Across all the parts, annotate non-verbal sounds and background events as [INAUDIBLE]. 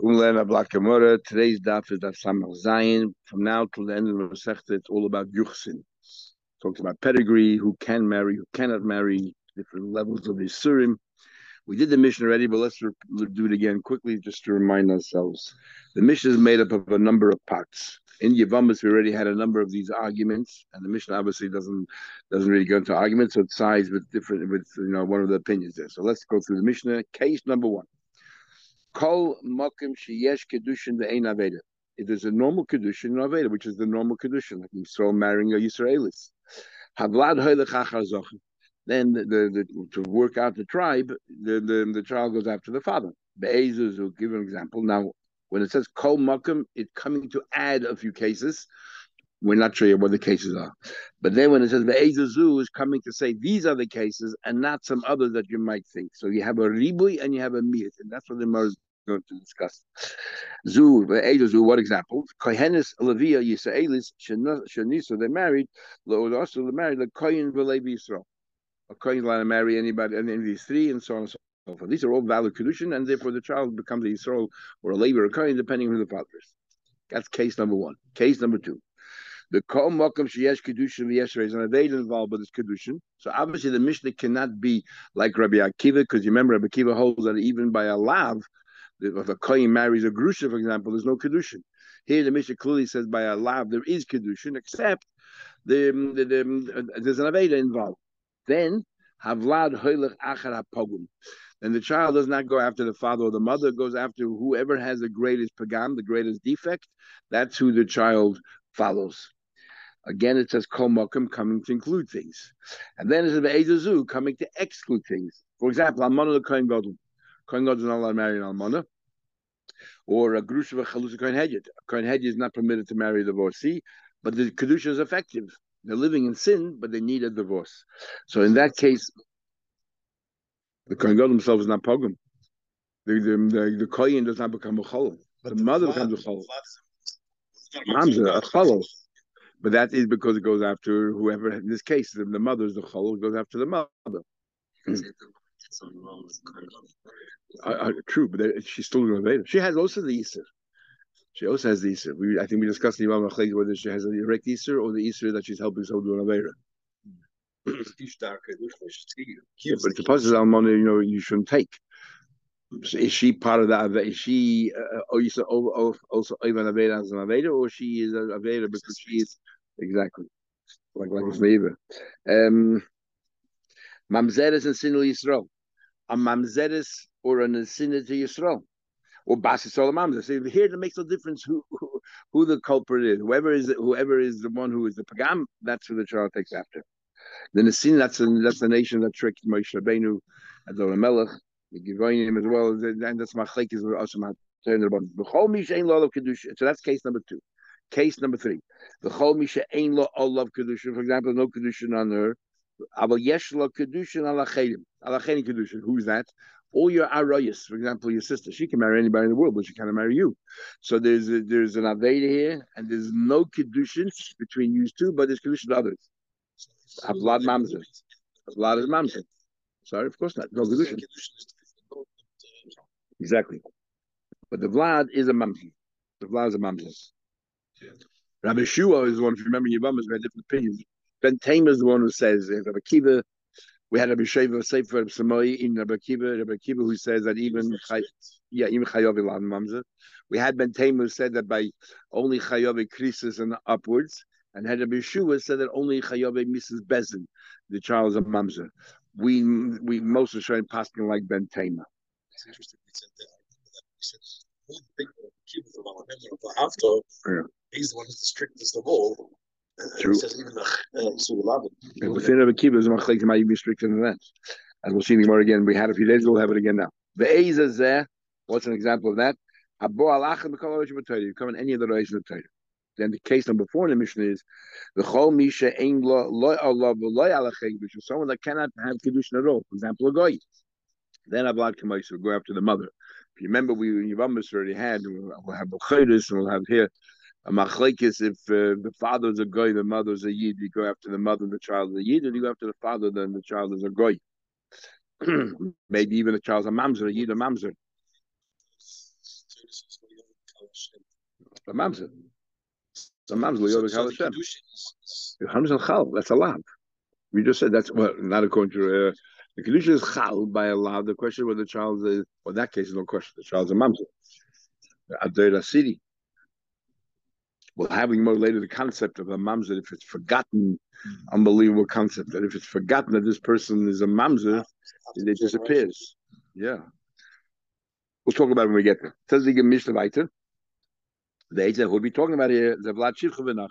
Today's daf is daf Samach Zayin. From now till the end of the Masechta, it's all about Yuchsin. Talks about pedigree, who can marry, who cannot marry, different levels of Isurim. We did the Mishnah already, but let's do it again quickly just to remind ourselves. The Mishnah is made up of a number of parts. In Yavamas, we already had a number of these arguments, and the Mishnah obviously doesn't doesn't really go into arguments, so it sides with different with you know one of the opinions there. So let's go through the Mishnah. Case number one. Kol mokim sheyesh kedushin ve'ein aveda. It is a normal kedushin in aveda, which is the normal kedushin, like Yisrael marrying a Yisraelis. Havlad Then the, the, to work out the tribe, the, the, the child goes after the father. Be'ezuz will give an example. Now, when it says kol mokim, it's coming to add a few cases. We're not sure what the cases are. But then when it says Ve'ezazu is coming to say these are the cases and not some others that you might think. So you have a ribui and you have a miat, and that's what the Mar is going to discuss. Zu, Ve'ezazu, what example? Kohenis Levia Yisraelis Shanisa, they married, also they married, the Kohen Velevi Yisrael. A Kohen allowed marry anybody, any of these three, and so on and so forth. These are all valid Kedushin, and therefore the child becomes a Yisrael or a Levi or Kohen, depending on who the father is. That's case number one. Case number two. The kol makom sheyesh kedushin v'yesher is an aved involved with this kedushin. So obviously the Mishnah cannot be like Rabbi Akiva because you remember Rabbi Akiva holds that even by a lav, if a kohen marries a grusha, for example, there's no kedushin. Here the Mishnah clearly says by a lav there is kedushin, except the, the, the, uh, there's an aveda involved. Then havlad hoylech achar hapogum. And the child does not go after the father or the mother, goes after whoever has the greatest pagam, the greatest defect. That's who the child follows. Again, it says kol mokum coming to include things, and then it says be'edazu coming to exclude things. For example, almana the kohen gadol. Kohen gadol is not allowed to marry an almana, or a grusha v'chalus kohen hedjed. Kohen hedjed is not permitted to marry a divorcee, but the kedusha is effective. They're living in sin, but they need a divorce. So in that case, the kohen gadol himself is not pogum. The the the, the kohen does not become a chol. The mother becomes a chol. Mamza, a chol. But that is because it goes after whoever, in this case, the, the mother is the chol, goes after the mother. [CLEARS THROAT] Uh, uh, true, but she's still going to She has also the Easter. She also has the Easter. We, I think we discussed the Imam whether she has a direct Easter or the Easter that she's helping someone do an Avera. yeah, but a positive money, you know, you shouldn't take. So is she part of that? Is she uh, also also even Aveda as an Aveda, or she is a Aveda because she is exactly like like it's neighbor. Um, Mamzeres and Sinul Yisrael. A Mamzeres or an Sinul to Yisrael. Or Basis Mamzer. So here it makes no difference who, who, who the culprit is. Whoever is whoever is the one who is the Pagam, that's who the child takes after. Then the sin that's that's the nation that tricked Moshe Rabbeinu, Adon Melech, the Givonim as well, and that's Machlek is also So that's case number two. Case number three. The Chol Misha Ein Lo Olav Kedushin, for example, no Kedushin on her. Aval Yesh Lo Kedushin Alachedim. Alachedim Kedushin. Who's that? All your arayas, for example, your sister, she can marry anybody in the world, but she can't marry you. So there's a, there's an Aveda here, and there's no Kedushin between you two, but there's Kedushin to others. Avlad Mamzer. Avlad is Mamzer. Sorry, of course not. No Kedushin. Exactly. But the Vlad is a Mamzer. The Vlad is a Mamzer. Rabbi Shua is the one, if you remember, Yavamas, we had different opinions. Ben Tamer is the one who says, if Rabbi Kiva, we had Rabbi Sheva Sefer Samoi in Rabbi Kiva, Rabbi Kiva who says that even, yeah, even Chayav Ilan Mamzer. We had Ben Tamer who said that by only Chayav increases and upwards, and had Rabbi Shua said that only Chayav Mrs. Bezin, the child is a Mamzer. We we most showing passing like Ben Tamer. It's interesting. He said, after yeah. he's the one who's the strictest of all. True. He says even the uh, the fin of a machlek might be stricter than that. As we'll see more again, we had a few days. We'll have it again now. The A's is there. What's an example of that? You come in any of the rays of Torah. Then the case number four in the Mishnah is the chol misha ein lo alav lo alacheg, which is someone that cannot have kedushin at all. For example, a goy. Then Avlad Kamaisa go after the mother. If you remember, we in Yavamas already had, we'll have Bukhairis and we'll have here a machlekes. If uh, the father is a goy, the mother is a yid, you go after the mother, the child is a yid, and you go after the father, then the child is a goy. [CLEARS THROAT] Maybe even the child's a mamzer, a yid, a mamzer. The mamzer. So mamzer lo yovel Hashem. Hamza chal. That's allowed. We just said that's well, not according to uh, the kedusha is chal by allowed. The question whether the child is, well, in that case, is no question. The child's a mamzer. A city. Well, having more later the concept of a mamzer, if it's forgotten, mm-hmm. unbelievable concept that if it's forgotten that this person is a mamzer, it disappears. Yeah. We'll talk about it when we get there. Says the Mishnah weiter. The age that we'll be talking about here, the Vlad the,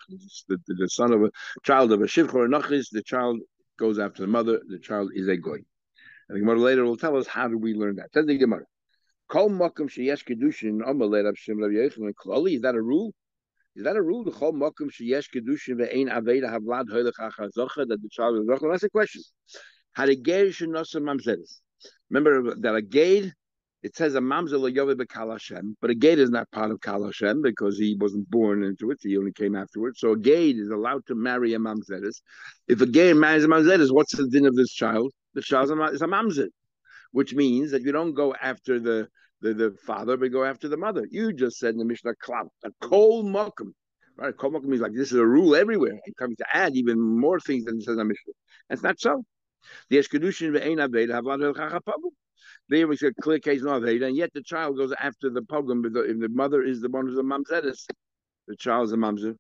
the, the son of a child of a Shivcha or Nachis, the child goes after the mother, the child is a goy. And the Gemara later will tell us how do we learn that. Says the Gemara. Kol makom sheyesh kedushin omer Rav Shem Rav Yechon Klali. Is that a rule? Is that a rule? The chol makom sheyesh kedushin ve'ein aveda havlad hoylech achazocha that the child is zocha. That's a question. Had a ger shenosam mamzeres. Remember that a gate it says a mamzer lo bekal Hashem, but a gate is not part of Kal Hashem because he wasn't born into it; he only came afterwards. So a gate is allowed to marry a mamzeres. If a gate marries a mamzeres, what's the din of this child? The child is a mamzer, which means that you don't go after the the, the father, but go after the mother. You just said in the Mishnah, "Klav," a kol mokum. Right, kol mokum means like this is a rule everywhere. I'm coming to add even more things than it says in the Mishnah. That's not so. The eshkedushin ve'ein aveda have there we said clear case no Aveda, and yet the child goes after the pogum. But if the mother is the one who's a mamzeres, the child's a mamzer.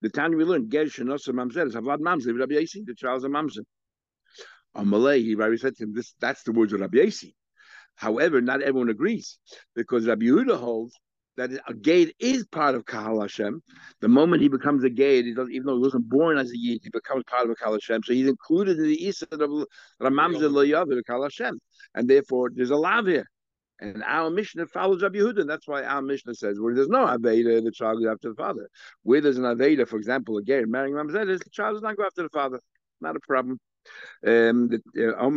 The time we learned ger shenos a mamzeres havad mamzer. Rabbi Yossi, the child's a mamzer. On Malay, he Rabbi said to him, "This that's the words of Rabbi Yossi." However, not everyone agrees because Rabbi Yehuda holds that a gate is part of Kahal Hashem. The moment he becomes a gate, even though he wasn't born as a Yid, he becomes part of Kahal Hashem. So he's included in the Isa of Ramamza Loyav of Kahal Hashem. And therefore, there's a lav here. And our Mishnah follows Rabbi Yehuda. That's why our Mishnah says where there's no Aveda, the child goes after the father. Where there's an Aveda, for example, a gate marrying Ramzedis, the child does not go after the father. Not a problem. Um, uh,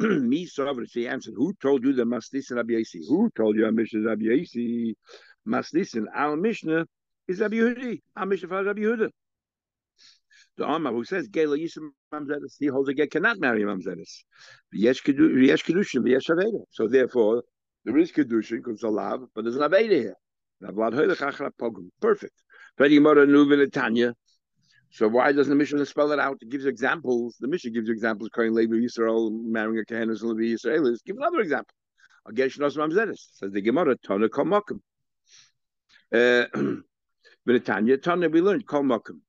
Misovra, [CLEARS THROAT] she answered, Who told you the Maslisin Rabbi Yossi? Who told you our Mishnah is Rabbi Yossi? Maslisin, our Mishnah is Rabbi Yehudi. Our Mishnah for Rabbi Yehuda. The Amar who says Gela Yisem Mamzedes, he holds a get cannot marry Mamzedes. Yesh Kedushin, Yesh Aveda. So therefore, there is Kedushin because it's a lav, but there's an Aveda here. Perfect. So why doesn't the Mishnah spell it out? It gives examples. The Mishnah gives you examples. Kohen Levi Yisrael marrying a Kohenis and Levi Yisraelis. Give another example. A Agesh Nos Mamzedes says the Gemara Tana Kol Makom. Uh, [CLEARS THROAT] Tanya Tana we learned Kol Makom.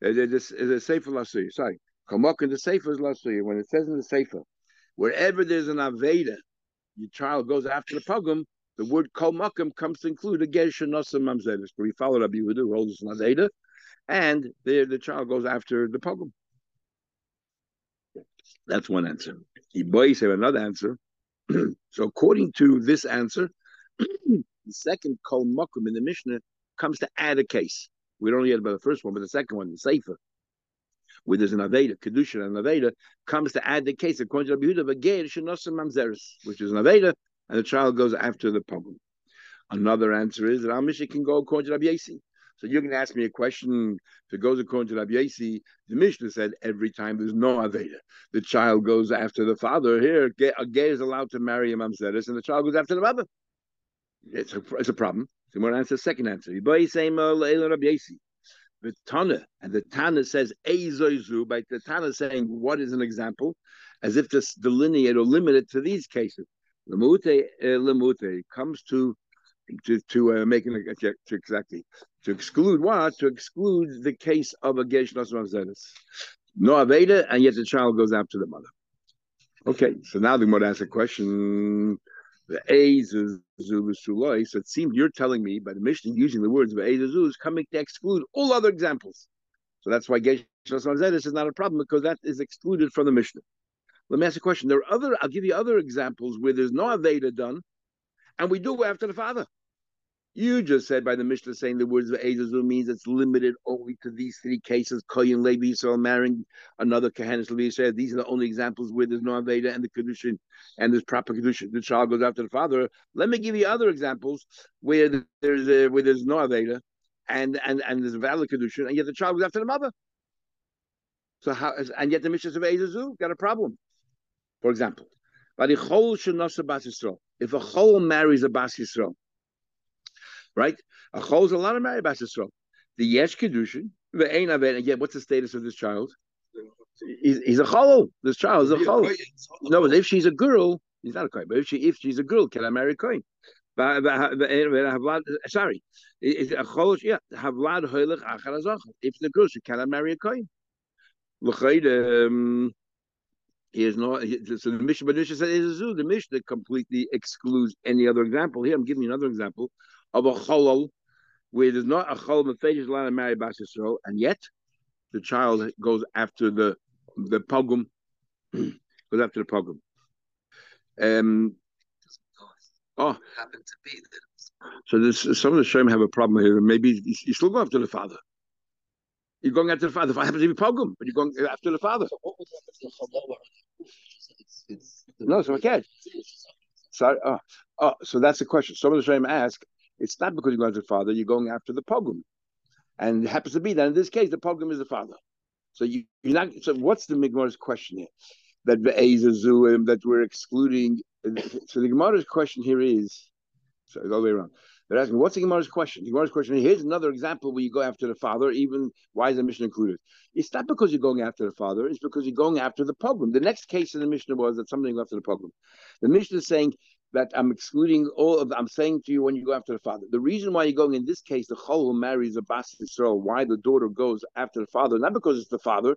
There's a Sefer Lasuya. Sorry, Kol Makom. The Sefer is Lasuya. When it says in the Sefer, wherever there's an Aveda, your child goes after the pogrom. The word Kol comes to include a Gesh Nos Mamzedes. We follow Rabbi Yehuda, who holds an Aveda and the, the child goes after the pogrom. That's one answer. Iboy have another answer. [CLEARS THROAT] so according to this answer, [CLEARS THROAT] the second kol mokum in the Mishnah comes to add a case. We don't get about the first one, but the second one, the Sefer, where there's an Aveda, Kedusha and Aveda, comes to add the case according to Rabbi Yehuda, V'geir Shenosim Mamzeres, which is an Aveda, and the child goes after the pogrom. Another answer is that our Mishnah can go according to Rabbi. So going to ask me a question. It goes according to Rabbi Yossi, the Mishnah said every time there's no Aveda, the child goes after the father. Here, a gay is allowed to marry a mamzeres, and the child goes after the mother. It's a, it's a problem. So we're answer the second answer. Rabbi Yossi. The Tana, and the Tana says Eizoizu, by the Tana saying what is an example, as if to delineate or limit it to these cases. Lemute, uh, lemute comes to to to uh, make an to exactly to exclude what to exclude the case of a zenis. No aveda, and yet the child goes after the mother. Okay, so now the mother asks a question. The A's is So it seems you're telling me by the Mishnah using the words of A's is coming to exclude all other examples. So that's why Gesh Zenis is not a problem because that is excluded from the Mishnah. Let me ask a question. There are other, I'll give you other examples where there's no Aveda done, and we do go after the father. You just said by the Mishnah saying the words of Ezazu means it's limited only to these three cases, Koyin Levi Yisrael marrying another Kohenis Levi Yisrael. These are the only examples where there's no Aveda and the Kedushin and there's proper Kedushin. The child goes after the father. Let me give you other examples where there's a, where there's no Aveda and, and, and there's a valid Kedushin and yet the child goes after the mother. So how, and yet the Mishnah of Ezazu got a problem. For example, if a Chol marries a Bas Yisrael, right? A chol is a lot of married Bas Yisrael. The yesh kedushin, the ein aven. Again, what's the status of this child? He's, he's a chol. This child is a chol. No, but if she's a girl, he's not a kohen. But if she if she's a girl, can I marry a kohen? Sorry, a chol. Yeah, havlad hoilech achar If the girl, she cannot marry a kohen. Um, he is no. So the Mishnah Banisha said is a zoo. The Mishnah completely excludes any other example. Here, I'm giving you another example of a cholol where there's not a cholol mefejish allowed to marry Bas Yisrael, and yet the child goes after the the pogum, [CLEARS THROAT] goes after the pogum. Um. Oh, happened to be. So this, some of the Shem have a problem here. Maybe you still go after the father. You're going after the father. If I happen to be pogum, but you're going after the father. So what was it's, it's, no, so I can't. Sorry. Oh, oh, so that's the question. Some of the Shem ask, it's not because you're going after the father, you're going after the pogum. And it happens to be that in this case, the pogum is the father. So you, you're not. So what's the Gemara's question here? That that we're excluding. So the Gemara's question here is, so all the way around. They're asking, what's the Gemara's question? The Gemara's question, here's another example where you go after the father, even why is the Mishnah included? It's not because you're going after the father, it's because you're going after the pogum. The next case in the Mishnah was that somebody went after the pogum. The Mishnah is saying that I'm excluding all of I'm saying to you when you go after the father. The reason why you're going in this case, the Chol who marries a Bas Yisrael, why the daughter goes after the father, not because it's the father,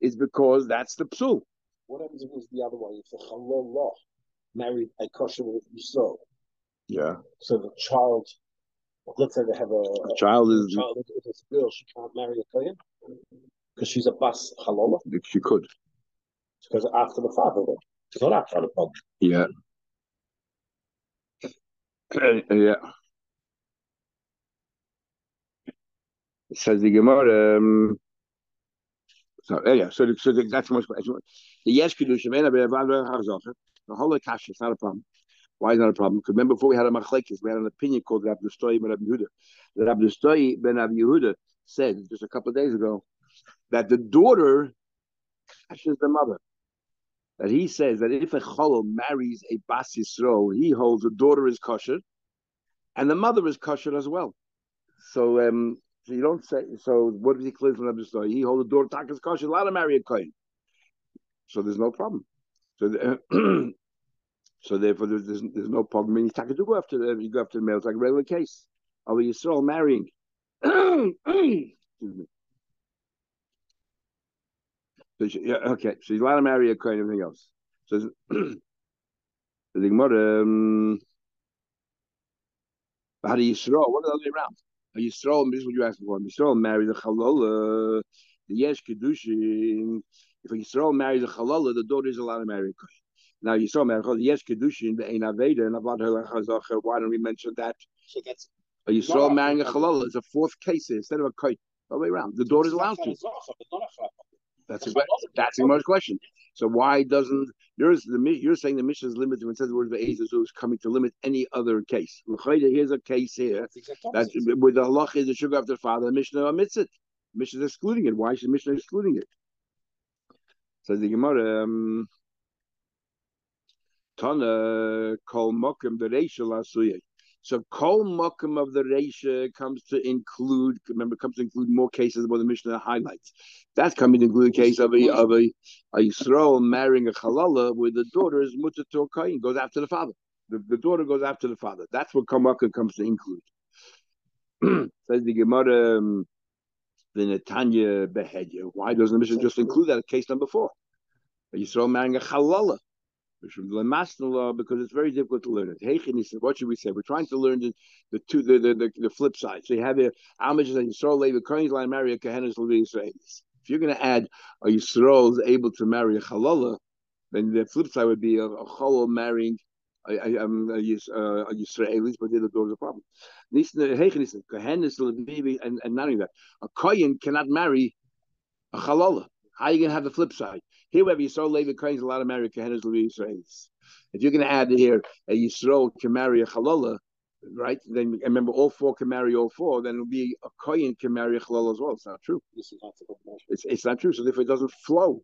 is because that's the psul. What happens if it's the other way? If the Chalol married a kosher with Yisrael, yeah. So the child, let's say they have a, a child is child, if it's a girl, she can't marry a kohen because she's a bas halola. She could. Because after the father, she's not after the father. Yeah. Yeah. It says the Gemara. Um, so yeah, so, so that's much. The yes kedusha, the whole kasha is not a problem. Why is that a problem? Because remember before we had a machlekes, we had an opinion called Rabbi Stoi ben Rabbi Yehuda. The Rabbi Stoi ben Rabbi Yehuda said just a couple of days ago that the daughter cashes the mother. That he says that if a cholol marries a bas yisro, he holds the daughter is kosher, and the mother is kosher as well. So um, so you don't say. So what does he clear from Rabbi Stoi? He holds the daughter tak is kosher, allowed to marry a kohen. So there's no problem. So uh, [CLEARS THROAT] So therefore, there's, there's, there's no problem. I mean, you go after the you go after the male. It's like a regular case. Of a Yisrael marrying. [CLEARS THROAT] Excuse me. So she, yeah, okay. So he's allowed to marry a coin everything else. So [CLEARS THROAT] the Gemara, um, how do you Yisrael? What are the other way around? A Yisrael, this is what you asked for. Yisrael marries a chalola, the yesh kedushin. If a Yisrael marries a chalola, the daughter is allowed to marry a coin. Now you saw me yes kedushin the ein aveda and avad halachazacher. Why don't we mention that? So that's a Yisrael marrying a halal is a fourth case instead of a. All the way around. The daughter's allowed to. That's a, that's a most question. So why doesn't yours the you're saying the Mishnah is limited when it says the word Be'ezazu is coming to limit any other case. Here's a case here that with the halach is the sugar after the father, the Mishnah omits it. The Mishnah is excluding it. Why is the Mishnah excluding it? Says the Gemara. Um, Tana kol mokum the reisha lasuye. So kol mokum of the reisha comes to include. Remember, comes to include more cases than what the Mishnah highlights. That's coming to include a case of a of a, a Yisrael marrying a halala where the daughter is mutter to a kain, goes after the father. The, the daughter goes after the father. That's what kol mokum comes to include. [CLEARS THROAT] Says the Gemara. Um, the Netanya behedya. Why doesn't the Mishnah just include that case number four? A Yisrael marrying a halala because it's very difficult to learn it. Hey, listen. What should we say? We're trying to learn the, the two the, the, the, the flip side. So you have here Amish and Yisrael Levi Kohen's line marry a Kohenes Levi Israelis. If you're going to add a Yisrael is able to marry a Chalala, then the flip side would be a, a marrying a, a, um, a, a Yisraelis, but the door is a problem. Levi and, and not only that, a Kohen cannot marry a Chalala. How are you going to have the flip side? Here, where Yisrael Levi a lot of married marry Kohenes Levi Israelis. If you're going to add here a Yisrael can marry a Chalala, right? Then remember, all four can marry all four. Then it'll be a Kohen can marry a Chalala as well. It's not true. It's, it's not true. So therefore, it doesn't flow.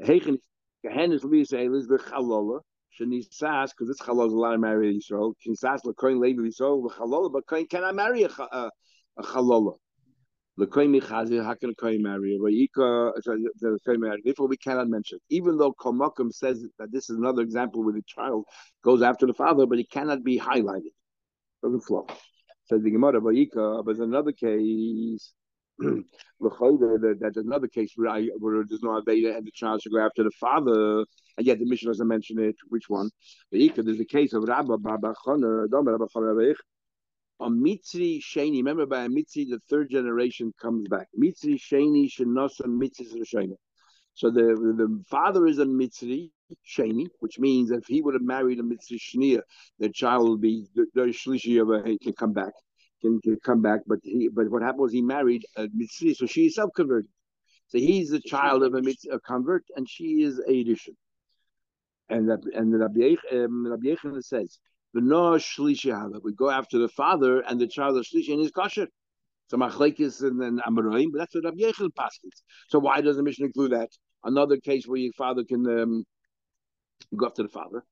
Kohenes Levi Israelis the Chalala Shenisas, because this chalal is allowed to marry Yisrael. Shenisas lekoin levi Yisrael v'chalola, but koin cannot marry a, uh, a, a chalola. Therefore, we cannot mention. Even though Komakum says that this is another example where the child goes after the father, but it cannot be highlighted. Doesn't flow. Says the Gemara, but there's another case. [CLEARS THROAT] That's another case where, I, where there's no Aveda and the child should go after the father, and yet the Mishnah doesn't mention it. Which one? There's a case of Rabba bar bar Chana, Rabba a Mitzri Sheni. Remember, by a Mitzri, the third generation comes back. Mitzri Sheni Shenosa Mitzri Sheni. So the the father is a Mitzri Sheni, which means if he would have married a Mitzri Shnia, the child will be the, Shlishi of a can come back can, can come back. But he, but what happened was he married a mitzri, so she is self converted. So he's the child of a, mitzri, a convert, and she is a edition. And that and Rabbi um, Yechon says We go after the father, and the child of shlishi and his kosher. So machlekes and then amaroim, but that's what Rabbi Yechon passes. So why does the Mishnah include that? Another case where your father can um, go after the father.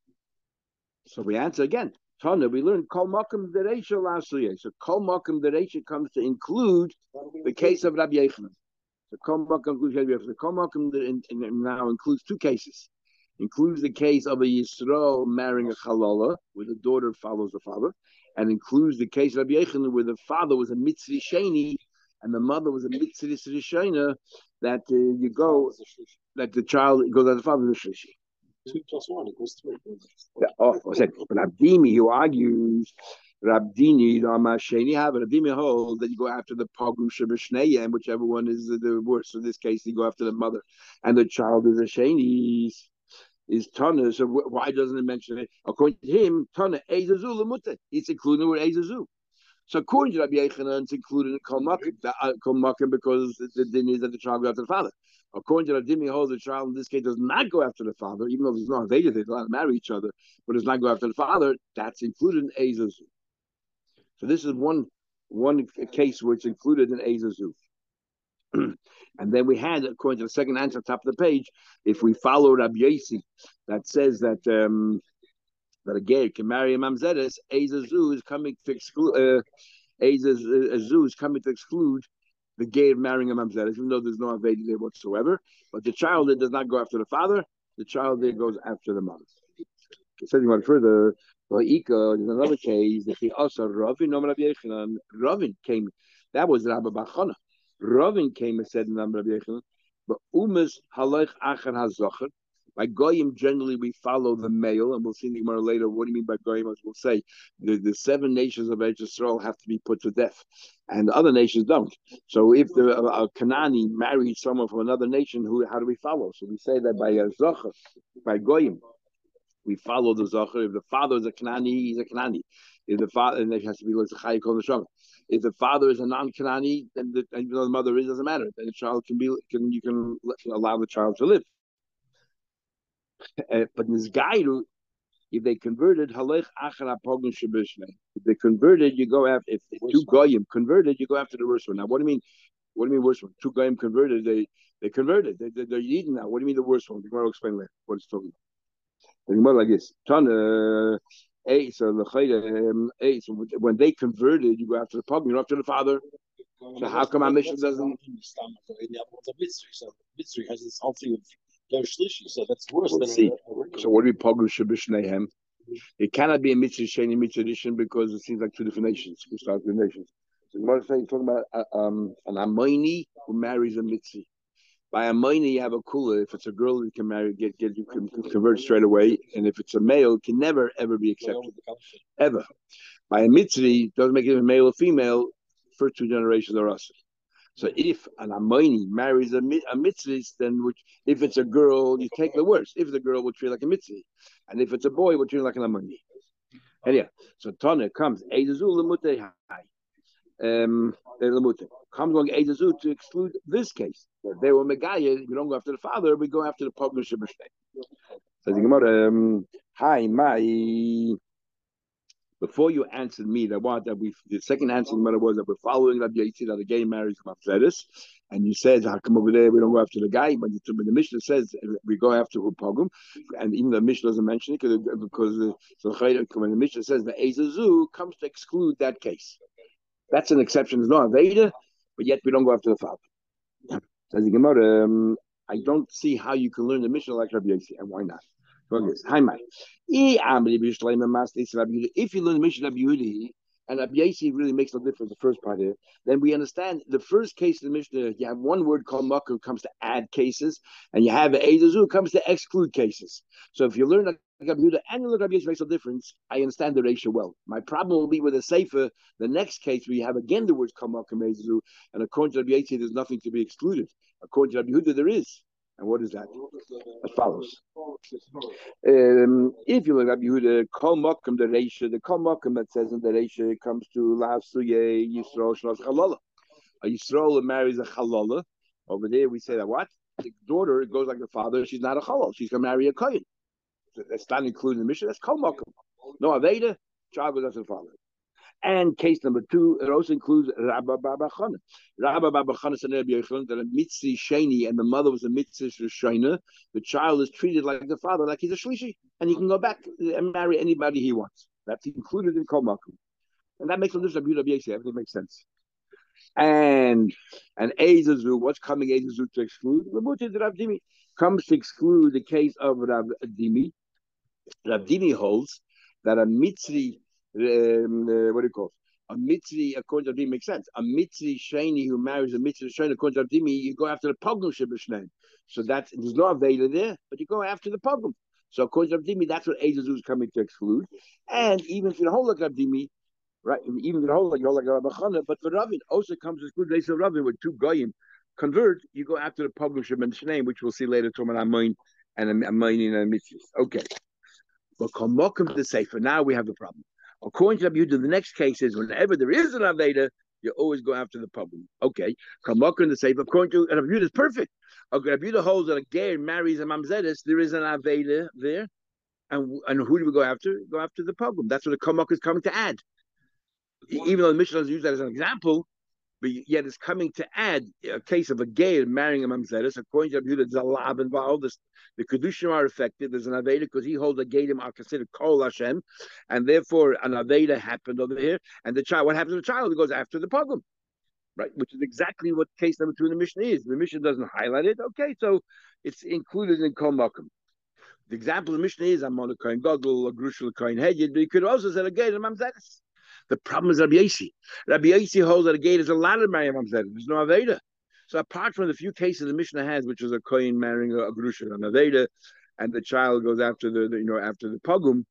So we answer again. Tana, we learned kol makom dereisha lasuye. So kol makom dereisha comes to include the case of Rabbi Yechanan. So kol makom includes The kol now includes two cases. Includes the case of a Yisrael marrying a Chalola, where the daughter follows the father, and includes the case of Rabbi Yechanan, where the father was a Mitzri Sheni and the mother was a Mitzri Shena, that uh, you go, that the child goes to the father, the Shlishi two plus one equals three. Yeah, oh, I said, but Abdimi, who argues, Rabdini, Ramasheni, have it. Abdimi hold that you go after the Pogum Shabashneya, and whichever one is the worst. In this case, you go after the mother, and the child is a Shani. Is Tana, so why doesn't it mention it? According to him, Tana, Ezazu Lamutta. It's including with Ezazu. So according to Rabbi Yechanan, it's included in Kol Makim uh, because the din is that the child goes after the father. According to Radimi, holds the child in this case does not go after the father, even though there's no Veda, they don't marry each other, but does not go after the father. That's included in Ezazu. So this is one one case where it's included in Ezazu. [CLEARS THROAT] and then we had, according to the second answer, top of the page, if we follow Rabbi Yossi, that says that um, that a gay can marry a mamzeres, Ezazu is coming to exclude. Uh, Ezazu is coming to exclude the gay of marrying a mamzeres, even though there's no avedi there whatsoever. But the child that does not go after the father, the child there goes after the mother. Says one further, Ika, there's another case that he also Ravin, Ravin came. That was Rabbi Bachana. Ravin came and said, in the Rabbi Yechanan, but umas halach acher hazocher. By goyim, generally we follow the male, and we'll see the more later. What do you mean by goyim? As we'll say, the, the seven nations of Israel have to be put to death, and the other nations don't. So if the uh, Kanani marries someone from another nation, who how do we follow? So we say that by a by goyim, we follow the zocher. If the father is a Kanani, he's a Kanani. If the father, and it has to be l'zachai the neshama. If the father is a non-Kanani, then the, even though the mother is, doesn't matter. Then the child can be can you can allow the child to live. Uh, but Nizgairu, if they converted, halech achar apogum If they converted, you go after. If, if two goyim converted, you go after the worst one. Now, what do you mean? What do you mean worst one? Two goyim converted, they they converted. They, they, are eating now. What do you mean the worst one? The Gemara will explain later what it's talking about. The Gemara like this. Tana. The um, when they converted, you go after the pug, you're after the father. So how come our Mishnah doesn't? So Mitzri has this whole thing of shlishi, so that's worse we'll than. A, a so what do we pogu shabishnehem? It cannot be a mitzvah sheni mitzvah edition because it seems like two different nations. We start with nations. So the Gemara saying talking about uh, um, an amoini who marries a mitzvah. By a amoini, you have a kula. If it's a girl, you can marry, get get you can convert straight away, and if it's a male, it can never ever be accepted ever. By a mitzvah, doesn't make it a male or female. First two generations are us. So if an Amoini marries a, a mitzvah, then which, if it's a girl, you take the worst. If the girl, will treat like a mitzvah. And if it's a boy, we'll treat like an Amoini. Anyhow, so Tana comes, um, comes along Eidazu to exclude this case. They were Megaya, we don't go after the father, we go after the partnership of So the Gemara, um, hi, my before you answered me that what that we the second answer the matter was that we're following Rabbi Yaitzi that the gay marries Mamzeres, and you said how come over there we don't go after the guy, but the, Mishnah says we go after Upagum, and even the Mishnah doesn't mention it because uh, so when the Mishnah says the Ezazu comes to exclude that case. That's an exception. It's not a Veda, but yet we don't go after the father. Says the Gemara, um, I don't see how you can learn the Mishnah like Rabbi Yaitzi, and why not? Hi, Mike. If you learn the Mishnah of Yehudi, and Abiyasi really makes no difference, the first part here, then we understand the first case of the Mishnah, you have one word called Makkah comes to add cases, and you have Eidazu comes to exclude cases. So if you learn Rabbi Yehuda and learn Rabbi makes no difference, I understand the ratio well. My problem will be with the Sefer, the next case where you have again the words Makkah Eidazu, and according to Rabbi there's nothing to be excluded. According to Rabbi Yehuda, there is. And what is that? As follows. Um, if you look at Yehuda, Kol Mokum the Reisha, the Kol that says in the Reisha comes to La Suye Yisrael Shnos Chalala. A Yisrael marries a Chalala. Over there we say that what? The daughter goes like the father, she's not a Chalal, she's going to marry a Kohen. That's not included in the Mishnah, that's Kol. No Aveda, child the father. And case number two, it also includes Rabba bar bar Chana. Rabba bar bar Chana said that a Mitzi Shani and the mother was a Mitzi Shana. The child is treated like the father, like he's a Shlishi, and he can go back and marry anybody he wants. That's included in Kol. And that makes a difference. Everything makes sense. And and Ezazu, what's coming Ezazu to exclude? Rav Dimi comes to exclude the case of Rav Dimi. Rav Dimi holds that a Mitzi um, uh, what do you call it? A mitzri, according to Abdimi, makes sense. A mitzri sheni who marries a mitzri sheni, according to Abdimi, you go after the pogum shibishnein. So that's there's no Aveda there, but you go after the pogum. So according to Abdimi, that's what Ezazu is coming to exclude. And even if you hold like Abdimi, right? Even you hold like like Rabbi but for Ravin also comes to exclude Ezazu Ravin with two goyim convert. You go after the pogum shibishnein, which we'll see later. Toman Amoin and Amoin and Mitzvahs. Okay. But Kamokim to say for now we have the problem. According to Rabbi the next case is whenever there is an Aveda, you always go after the problem. Okay, in the safe. According to Rabbi Yehuda, is perfect. Okay, Rabbi Yehuda holds that a gay marries a mamzedis. There is an Aveda there, and and who do we go after? Go after the problem. That's what the Kamak is coming to add. Even though the Mishnah doesn't use that as an example, but yet it's coming to add a case of a gay marrying a mamzeres. According to Yehuda, there's a lab involved. There's, the kedushim are affected. There's an aveda because he holds a gadim are considered kol Hashem, and therefore an aveda happened over here. And the child, what happens to the child? It goes after the pogrom, right? Which is exactly what case number two in the Mishnah is. The Mishnah doesn't highlight it. Okay, so it's included in kol makom. The example of the Mishnah is I'm on a coin goggle, a grushal coin head. But you could also say a gadim mamzeres. The problem is Rabbi Yossi. Rabbi Yossi holds that a gate is a lot of Maryam Amzed. There's no Aveda. So apart from the few cases the Mishnah has, which is a kohen marrying a, a grusha, an Aveda, and the child goes after the, the you know after the pogum,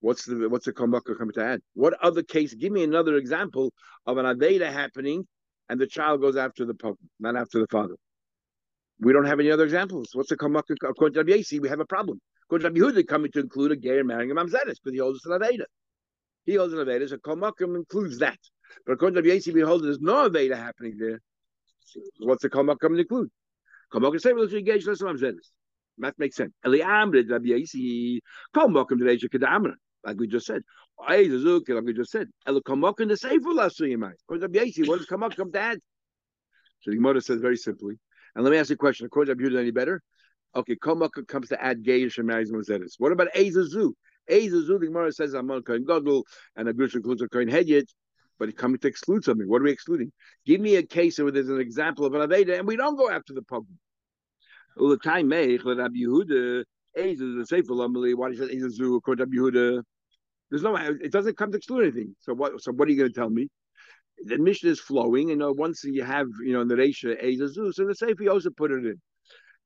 what's the what's the komaka coming to add? What other case? Give me another example of an Aveda happening, and the child goes after the pogum, not after the father. We don't have any other examples. What's the komaka according to Rabbi Yossi? We have a problem. According to Rabbi Yehuda, coming to include a gay marrying a mamzedis because he holds an Aveda. He holds an Aveda, so Kalmakim includes that. But according to Rabbi we hold there's no Aveda happening there. So what's the Kalmakim include? Kalmakim say, well, engage less of That makes sense. Eliamrid Rabbi Yaisi, Kalmakim to Reisha Kedamra, like we just said. Like we just said. El Kalmakim the Sefer Lasuyimai. According to Rabbi Yaisi, what does Kalmakim add? So the Gemara says very simply. And let me ask you a question. According to Rabbi any better? Okay, Kalmakim comes to add Geish and marries Mozedes. What about Ezazu? Ezazu, the Gemara says I'm on Kohen Gadol and a Grusha includes a Kohen but it's coming to exclude something. What are we excluding? Give me a case where there's an example of an Aveda and we don't go after the the time Meich, let Rabbi Yehuda, the Sefer Lamali, why say Ezazu according to Rabbi? There's no, it doesn't come to exclude anything. So what, so what are you going to tell me? The Mishnah is flowing, and you know, once you have, you know, in the Reisha, Ezazu, so the Sefer also put it in.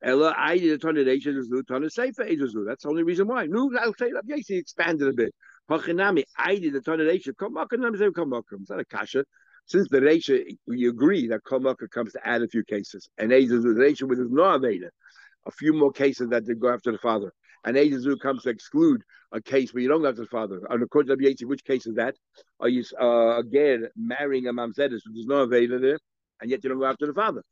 Ella, I did a ton of Eishazu, ton of Sefer Eishazu. That's the only reason why. No, I'll say that. Yes, he expanded a bit. Hachinami, I did a ton of Eisha. Komakanam say Komakam. It's not a kasha. Since the Reisha, we agree that Komaka comes to add a few cases. And Eishazu, the Reisha with his no Aveda. A few more cases that they go after the father. And Eishazu comes to exclude a case where you don't go after the father. And according to Yaitzi, which case is that? Are you, uh, again, marrying a Mamzedis, there's no Aveda there, and yet you don't go after the father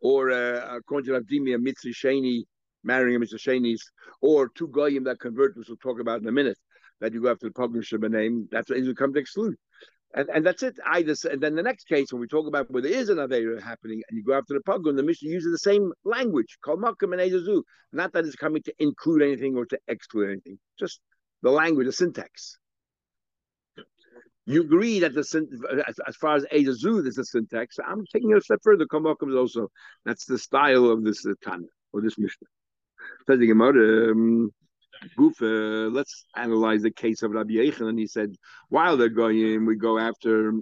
or uh, according to Avdimi, a mitzvah sheni marrying a mitzvah shenis, or two goyim that convert, which we'll talk about in a minute. that you go after the publisher by name, that's what come to exclude. And, and that's it. Either and then the next case when we talk about where there is an Avera happening and you go after the Pogum, the Mishnah uses the same language, called Makam and Ezazu. Not that it's coming to include anything or to exclude anything, just the language, the syntax. You agree that the as, as far as Ezazu, there's a syntax. I'm taking it a step further. Kamakam is also, that's the style of this uh, Tana or this Mishnah. Says the Gemara, um, uh, let's analyze the case of Rabbi Yechon. And he said, while they're going, we go after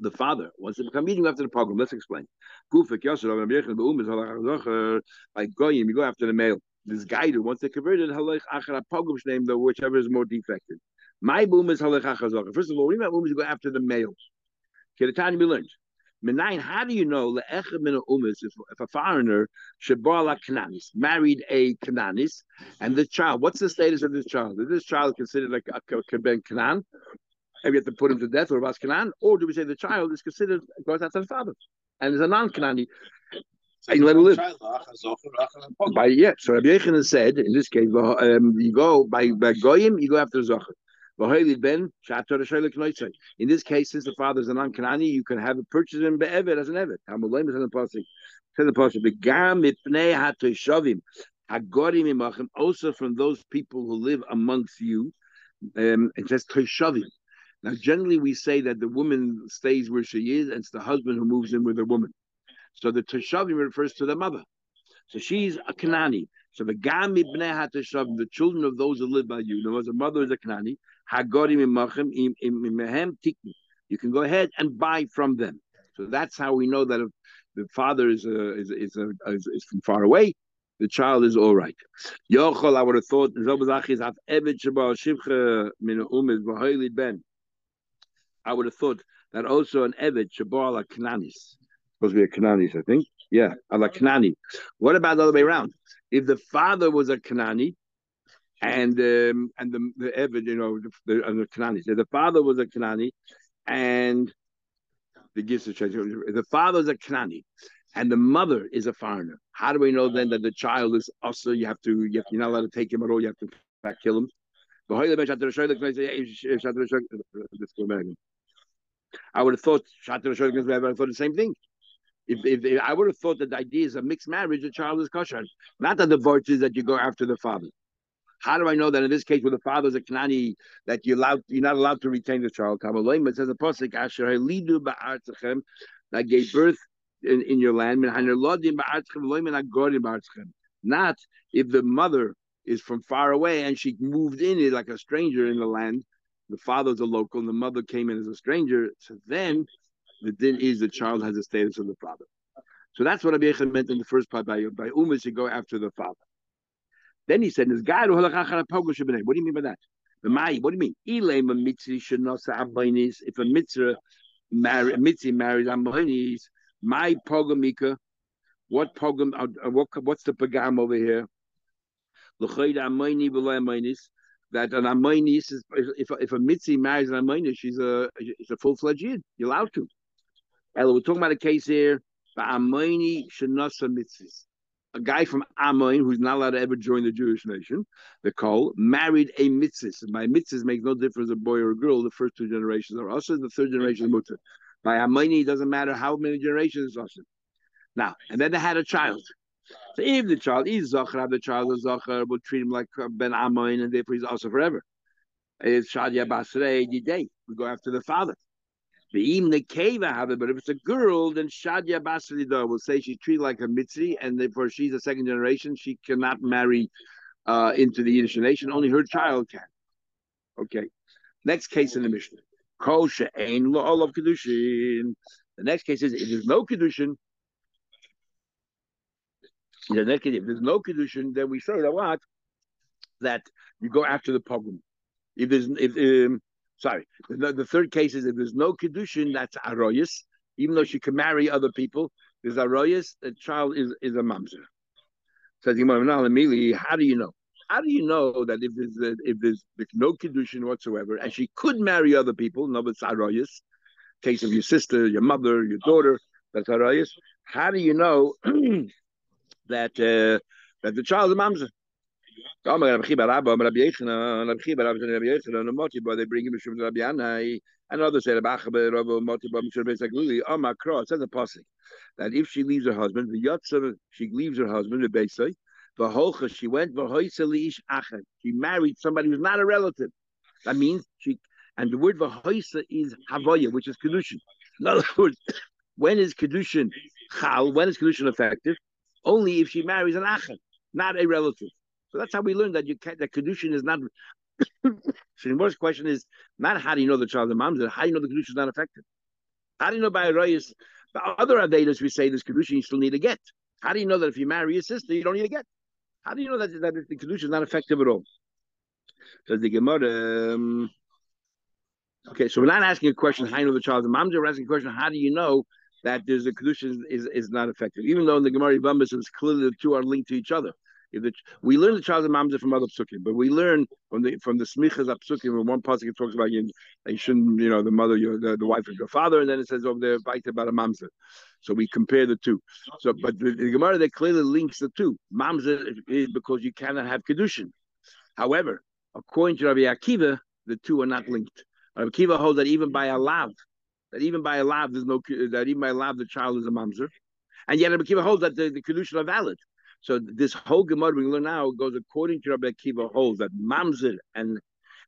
the father. Once they become meeting after the program, let's explain. Goof, Rabbi Yechon, by goyim, you go after the male. This guy who once they converted, halach achar pogum's name, though, whichever is more defective. My boom is halach achar First of all, we meant boom is go after the males. Kiratani, we learned. Menayin, how do you know min umis if, if a foreigner shabala kananis married a kananis and the child? What's the status of this child? Is this child considered like a ben kanan? And we have to put him to death or kanan, or do we say the child is considered goes after the father and is a non kanani? So and let him live. By yeah, so Rabbi Yechon said in this case, um, you go by by goyim, you go after zocher. In this case, since the father is a non-Kanani, you can have a purchase in be'evet as an evet. Hamulim is the pasuk. Says the pasuk, "Begam mipnei hatoishavim hagorim imachem." Also from those people who live amongst you, um, it says toishavim. Now, generally, we say that the woman stays where she is, and it's the husband who moves in with the woman. So the toishavim refers to the mother. So she's a Kanani. So the Gam ibnei the children of those who live by you. There was a mother is a Kanani. You can go ahead and buy from them. So that's how we know that the father is a, is is, a, is, is from far away, the child is all right. I would have thought I would have thought that also an evet shabal knanis. Supposed to be a knanis, I think. Yeah, a knani. What about the other way around? If the father was a knani, and um, and the the you know, the, the, the Kanani. So the father was a Kanani, and the gifts of the father is a Kanani, and the mother is a foreigner. How do we know then that the child is also? You have to, you have, you're not allowed to take him at all. You have to kill him. I would have thought I thought the same thing. If, if, if, I would have thought that the idea is a mixed marriage, the child is kosher. Not that the divorce is that you go after the father. How do I know that in this case, where the father is a Knani, that you're allowed, you're not allowed to retain the child? It says the pasuk Asher Lidu ba'artzechem that gave birth in, in your land. Not if the mother is from far away and she moved in it like a stranger in the land. The father's a local, and the mother came in as a stranger. So then, the din is the child has the status of the father. So that's what Abiyachan meant in the first part by by Umas, you go after the father. Then he said, What do you mean by that? What do you mean? If a mitzvah marry, a mitzvah marries Ambonis, my pogomika, what pogom, uh, uh, what, what's the pagam over here? That an Amonis is if if a mitzvah marries an Amonis, she's a she's a full fledged yid. You're allowed to. We're talking about a case here. But Amoni shenasa mitzvahs a guy from Ammon who's not allowed to ever join the Jewish nation, the Kol, married a mitzvah. By mitzvahs makes no difference a boy or a girl. The first two generations are also the third generation is mutter. By Ammoni, it doesn't matter how many generations also. Now, and then they had a child. So if the child is Zachar, the child is Zachar, will treat him like uh, Ben Ammon, and therefore he's also forever. It's Shadia Basrei Day. We go after the father. Be'im nekeva have it, but if it's a girl, then Shadia Basalida will say she's treated like a mitzi, and therefore she's a second generation. She cannot marry uh, into the Yiddish nation. Only her child can. Okay. Next case in the Mishnah. Kol she'ein lo of kedushin. The next case is if there's no kedushin. The next case, if there's no kedushin, then we say that what that you go after the pogrom. If there's if um, Sorry. The, the, third case is if there's no kedushin, that's aroyas. Even though she can marry other people, there's aroyas. The child is is a mamzer. Says Imam how do you know? How do you know that if there's if there's no kedushin whatsoever, and she could marry other people, no, but aroyas. Case of your sister, your mother, your daughter, that's aroyas. How do you know [CLEARS THROAT] that uh, that the child is a mamzer? Rabbi bring him to Rabbi Yanai, and others Beisaglili. Amar Kra. Says a pasuk that if she leaves her husband, the Yotzav, she leaves her husband, the Beisai, the Holcha, she went Ish Achet. She married somebody who's not a relative. That means she, and the word Vahoisa is Havaya, which is Kedushin. In other words, [COUGHS] when is Kedushin Chal? When is Kedushin effective? Only if she marries an Achet, not a relative. So that's how we learn that you can, that kedushin is not. so the first question is not how do you know the child of mamzer, how do you know the kedushin is not effective? How do you know by royas? The other avedas we say this kedushin you still need to get. How do you know that if you marry your sister you don't need a get? How do you know that that the kedushin is not effective at all? Says the Gemara. Um, okay, so we're not asking a question how do you know the child of mamzer. We're asking a question how do you know that there's a kedushin is, is not effective, even though in the Gemara Bambas it's clearly the two are linked to each other. The, we learn the child of mamzer from other psukim, but we learn from the from the smichas of psukim. When one pasuk talks about you, you shouldn't, you know, the mother, your, the, the wife of your father, and then it says over there, bite about a mamzer. So we compare the two. So, but the, the Gemara that clearly links the two. Mamzer is because you cannot have kedushin. However, according to Rabbi Akiva, the two are not linked. Rabbi Akiva holds that even by a lav, that even by a lav, there's no that even by a lav, the child is a mamzer. And yet Rabbi Akiva holds that the, the kedushin are valid. So this whole Gemara we learn now goes according to Rabbi Akiva holds that Mamzer and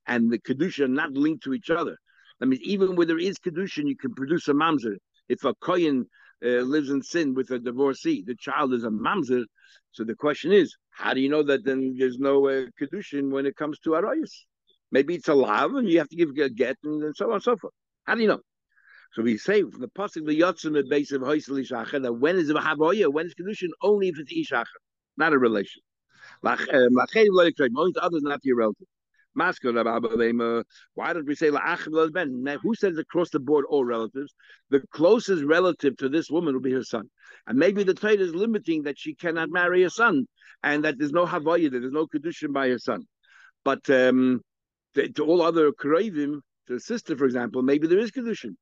and the Kedusha are not linked to each other. That means even where there is Kedusha, you can produce a Mamzer. If a Kohen uh, lives in sin with a divorcee, the child is a Mamzer. So the question is, how do you know that then there's no uh, when it comes to Arayas? Maybe it's a lav and you have to give a get and so on and so forth. How do you know? So we say from the pasuk the yotzim at base of hoisel ishacha that when is it havoya, when is kedushin only if it's ishacha, not a relation. Uh, only to others, not your relative. Why did we say ben? Who says across the board all relatives? The closest relative to this woman will be her son, and maybe the Torah is limiting that she cannot marry a son, and that there's no havaya, there's no kedushin by her son. But um, to, to all other kravim, to a sister, for example, maybe there is kedushin.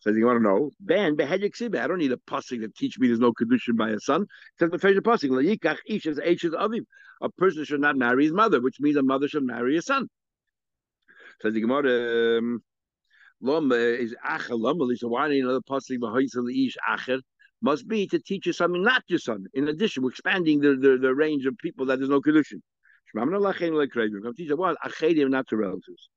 Says you want to know? Ben sibe. I don't need a pasuk to teach me there's no kedushin by a son. Says the favorite pasuk. Layikach ish as avim. A person should not marry his mother, which means a mother should marry a son. Says the Gemara. Um, Lom is acher lom. So why do you the behoisel ish acher? Must be to teach you something, not your son. In addition, we're expanding the, the, the range of people that there's no kedushin. Come teach you what achedim not to relatives.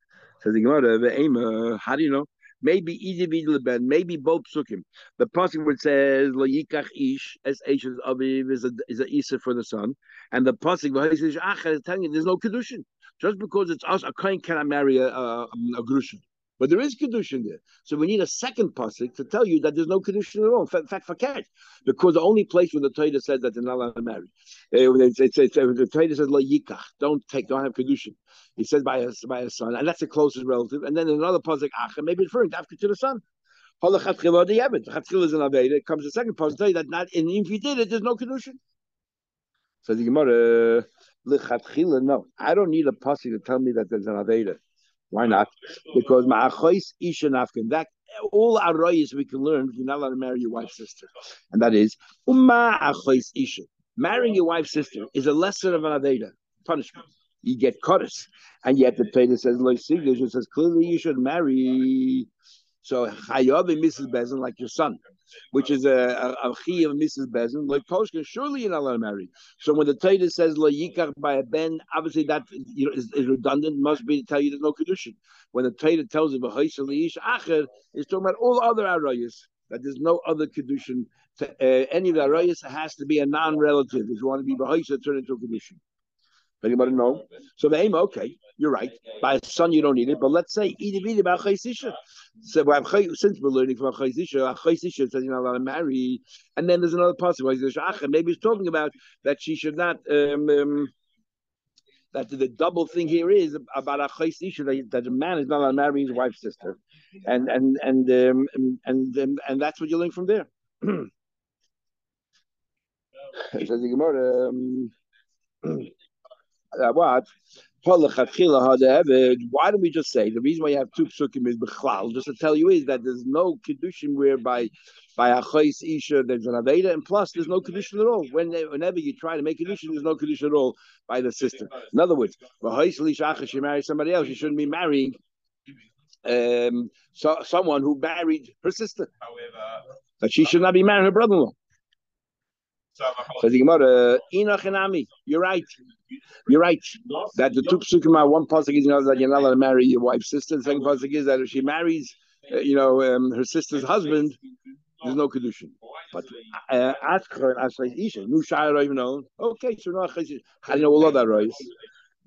Says the Gemara. How do you know? Maybe easy ben, maybe both psukim. The pasuk it says lo yikach ish as ish is aviv is a is a isa for the son, and the pasuk says achar is telling you there's no kedushin. Just because it's us, a kohen cannot marry a, a, a grushin. But there is kedushin there, so we need a second pasuk to tell you that there's no kedushin at all. In fact, for cat, because the only place where the Torah says that they're not allowed to marry, it's, it's, it's, the Torah says lo yikach, don't take, don't have kedushin. He says by a by a son, and that's the closest relative. And then another pasuk acha, maybe referring to after to the son. Chatchila is an aveda. It comes the second pasuk to tell you that not, and if you did it, there's no kedushin. So the Gemara, no, I don't need a pasuk to tell me that there's an aveda. Why not? Because ma'achois isha nafkin. That all arroyis we can learn. You're not allowed to marry your wife's sister, and that is umma achois isha. Marrying your wife's sister is a lesson of an aveda punishment. You get chorus, and yet the Torah says like It says clearly you should marry. So Chayav Mrs. Bezin, like your son, which is a a of Mrs. Bezin, like Koshka, surely you're not allowed to marry. So when the Torah says lo yikach by a ben, obviously that you know is, is, redundant. Must be to tell you there's no kedushin. When the Torah tells you v'hoisalish acher, it's talking about all other arayas that there's no other kedushin. To, uh, any of the arayas has to be a non-relative. If you want to be v'hoisa, turn into a kedushin. Anybody know? So the aim, okay, you're right. By a son, you don't need it. But let's say about chaysisha. So since we're learning from chaysisha, chaysisha says you're not allowed to marry, and then there's another possibility. Maybe he's talking about that she should not. Um, um, that the double thing here is about a chaysisha that, that a man is not allowed to marry his wife's sister, and and and um, and and, um, and that's what you learn from there. [CLEARS THROAT] says the Gemara. Um, uh, what? Why don't we just say the reason why you have two psukim is bechlal? Just to tell you is that there's no kedushin whereby by a chayis isha there's an aveda, and plus there's no kedushin at all. When, whenever you try to make kedushin, there's no kedushin at all by the sister. In other words, she marries somebody else. She shouldn't be marrying um, so, someone who married her sister. However, that she should not be marrying her brother-in-law. Says the Gemara, Enoch and Ami, you're right. You're right. That the two psukim are one pasuk is you know that you're not allowed to marry your wife's sister. The second pasuk is that if she marries, uh, you know, um, her sister's husband, there's no kedushin. But uh, ask her ask her isha. Nu shayra even know. Okay, so no How do know all of that, right?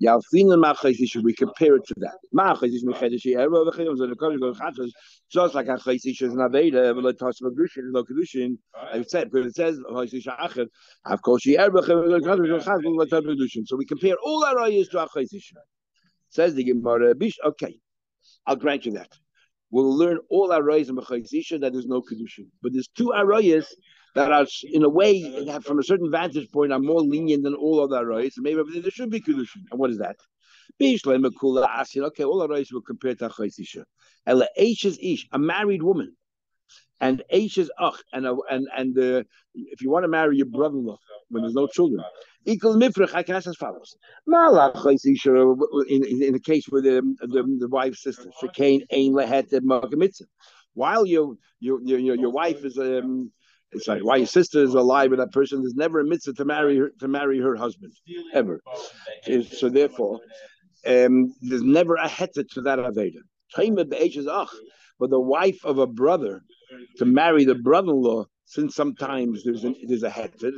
Yalfin and we compare it to that. Machazish mechedesh erva v'chayim zon the go chachas just like achazish is naveda v'lo tasma grushin lo kedushin. I said because it says achazish achad of course she erva chayim So we compare all our ayahs to achazish. Says the Gemara Bish. Okay, I'll grant you that. We'll learn all our ayahs and achazish that there's no kedushin, but there's two arayas that are, in a way, from a certain vantage point, are more lenient than all other rights. Maybe there should be kedushin. And what is that? Okay, all the rights will compare to Chaisisha. Ela is Ish, a married woman, and H is Ach, and and and uh, if you want to marry your brother-in-law when there's no children, equal mifrach. I can ask as follows: in, in, in the case where the the, the wife's sister, shekain ein lehet While your your your your wife is um, it's like why your sister is alive and that person is never a mitzvah to marry her to marry her husband ever. So therefore, um, there's never a heter to that aveda. But the wife of a brother to marry the brother-in-law, since sometimes there's an, there's a heter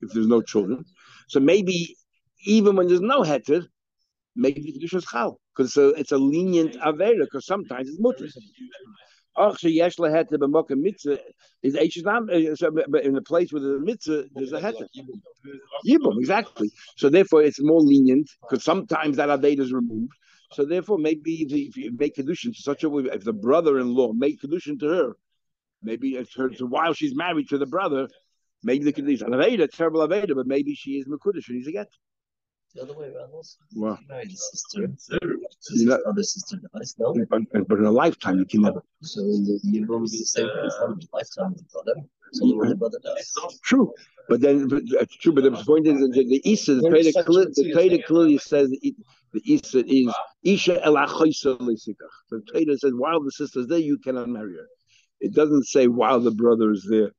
if there's no children. So maybe even when there's no heter, maybe the kedusha is chal because it's a, it's a lenient aveda because sometimes it's mutter. Ach, sheyesh lehet b'mokem mitzvah is Eishnam, uh, but in the place where there's a mitzvah, there's a heter. Yibum, exactly. So therefore, it's more lenient because sometimes that aveda is removed. So therefore, maybe if, if you make kedushin to such a way, if the brother-in-law make kedushin to her, maybe it's her so while she's married to the brother, maybe the kedushin an aveda, terrible aveda, but maybe she is mekudesh and he's a get the other way around also. Wow. married his sister. You know, other sister dies, no? But, but in a lifetime, you can never. So year will be the same as not a lifetime of the brother. So when the brother dies. True. But then, but, uh, true. But the point is, the, the Isa, the Torah clearly, the clearly says the, the Isa is Isha el The Torah says while the sister is there, you cannot marry her. It doesn't say while the brother is there.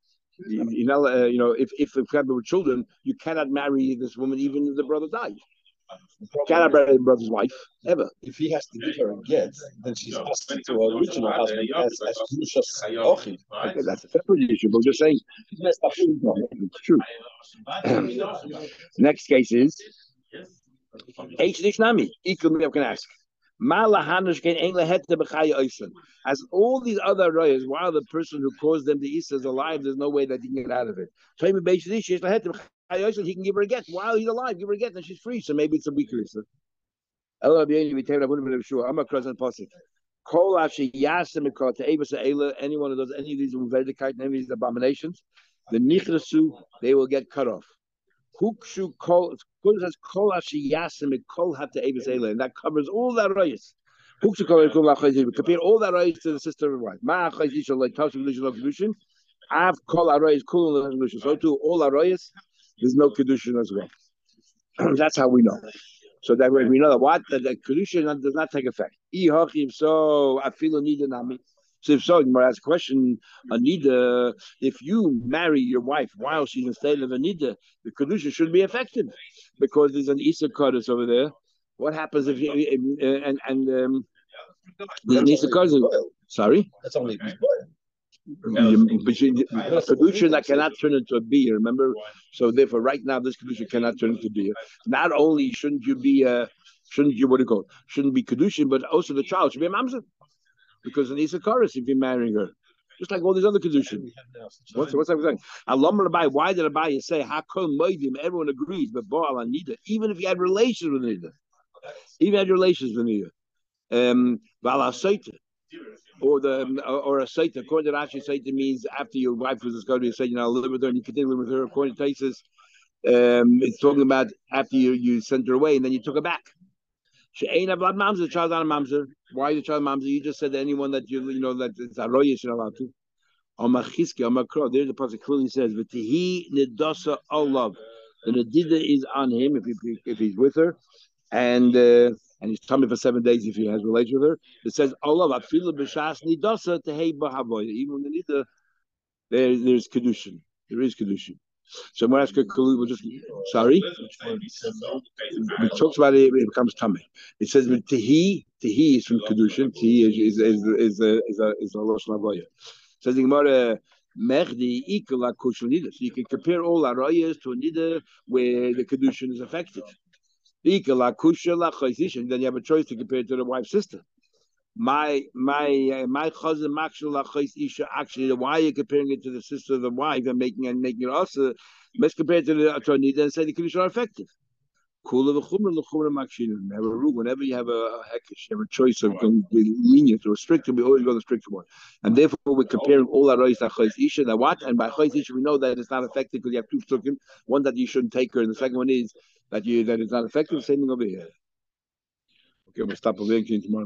You know, uh, you know, if if the family were children, you cannot marry this woman even if the brother died. You cannot marry the brother's wife ever. If he has to give her a get, then she's asked to her original husband as as. Okay, that's a separate issue. But just saying it's true. [CLEARS THROAT] Next case is H. Dishnami. Equally, I can ask. As all these other royals, while the person who caused them the Isa is alive, there's no way that he can get out of it. He can give her a get while he's alive, give her a get, and she's free. So maybe it's a weaker Isa. I'm a. Anyone who does any of these any of these abominations, the nichrasu, they will get cut off. Hukshu kol kol yasim kol hata and that covers all that rayas. Hukshu kol kol compare all that rayas to the sister and wife. Ma chayis like tashu kedushin kedushin. Av kol arayis kol kedushin. So too all arayis, there's no kedushin as well. [CLEARS THROAT] That's how we know. So that way we know that what that the kedushin does not take effect. So I feel a need nami. So if so, Gemara asks a question, Anida, if you marry your wife while she's in state of Anida, the Kedusha should be affected because there's an Issa Kaddish over there. What happens if you, and, and, um, there's an Issa Kaddish? Sorry? That's only but you, kedusha that cannot turn into a beer. Remember, so therefore, right now, this kedusha cannot turn into beer. Not only shouldn't you be, uh, shouldn't you what do you call? It? Shouldn't be kedusha, but also the child should be a mamzer because an Isakaris if you're marrying her. Just like all these other conditions. What's what's that saying? Alam Rabbi, why did Rabbi say Hakol Moedim? Everyone agrees, but Baal Anida, even if you had relations with Nida, even had relations with Nida. Um Vala or the or a Saita, according to Rashi, Saita means after your wife was discovered, you said, you know, live with her and you continue living with her. According to Tosfos, um, it's talking about after you, you sent her away and then you took her back. She ain't a blood mamzer. The child's not a mamzer. Why is the child mamzer? You just said that anyone that you you know that it's a roya you're allowed to. On Machiski, on Makro, there the pasuk clearly says, "V'tihi nedasa olav." The nedida is on him if he if he's with her, and uh, and he's tummy for seven days if he has relations with her. It says olav afila b'shas nidasa tehei b'havoy. Even the nida, there there's kedushin. There is kedushin. So I'm going to ask a we'll just sorry. It talks about it, it becomes tummy. It says tihi, tihi is from kedushin. Tihi is is is is a is a is a losh lavoya. Says the Gemara. Mechdi ikala nida. So you can compare all arayas to nida where the kedushin is affected. Ikala kusha Then you have a choice to compare it to the wife's sister my my uh, my cousin isha actually the why are you comparing it to the sister of the wife and making and making it also let's compare it to the attorney then say the condition are effective whenever you have a hekesh, you have a choice of going lenient or strict, we always go the strict one. And therefore, we're comparing all our rois to isha. That what? And by chayis isha, we know that it's not effective because you have two stricken. One that you shouldn't take her, and the second one is that you that it's not effective. Same thing over here. Okay, we'll stop over here tomorrow.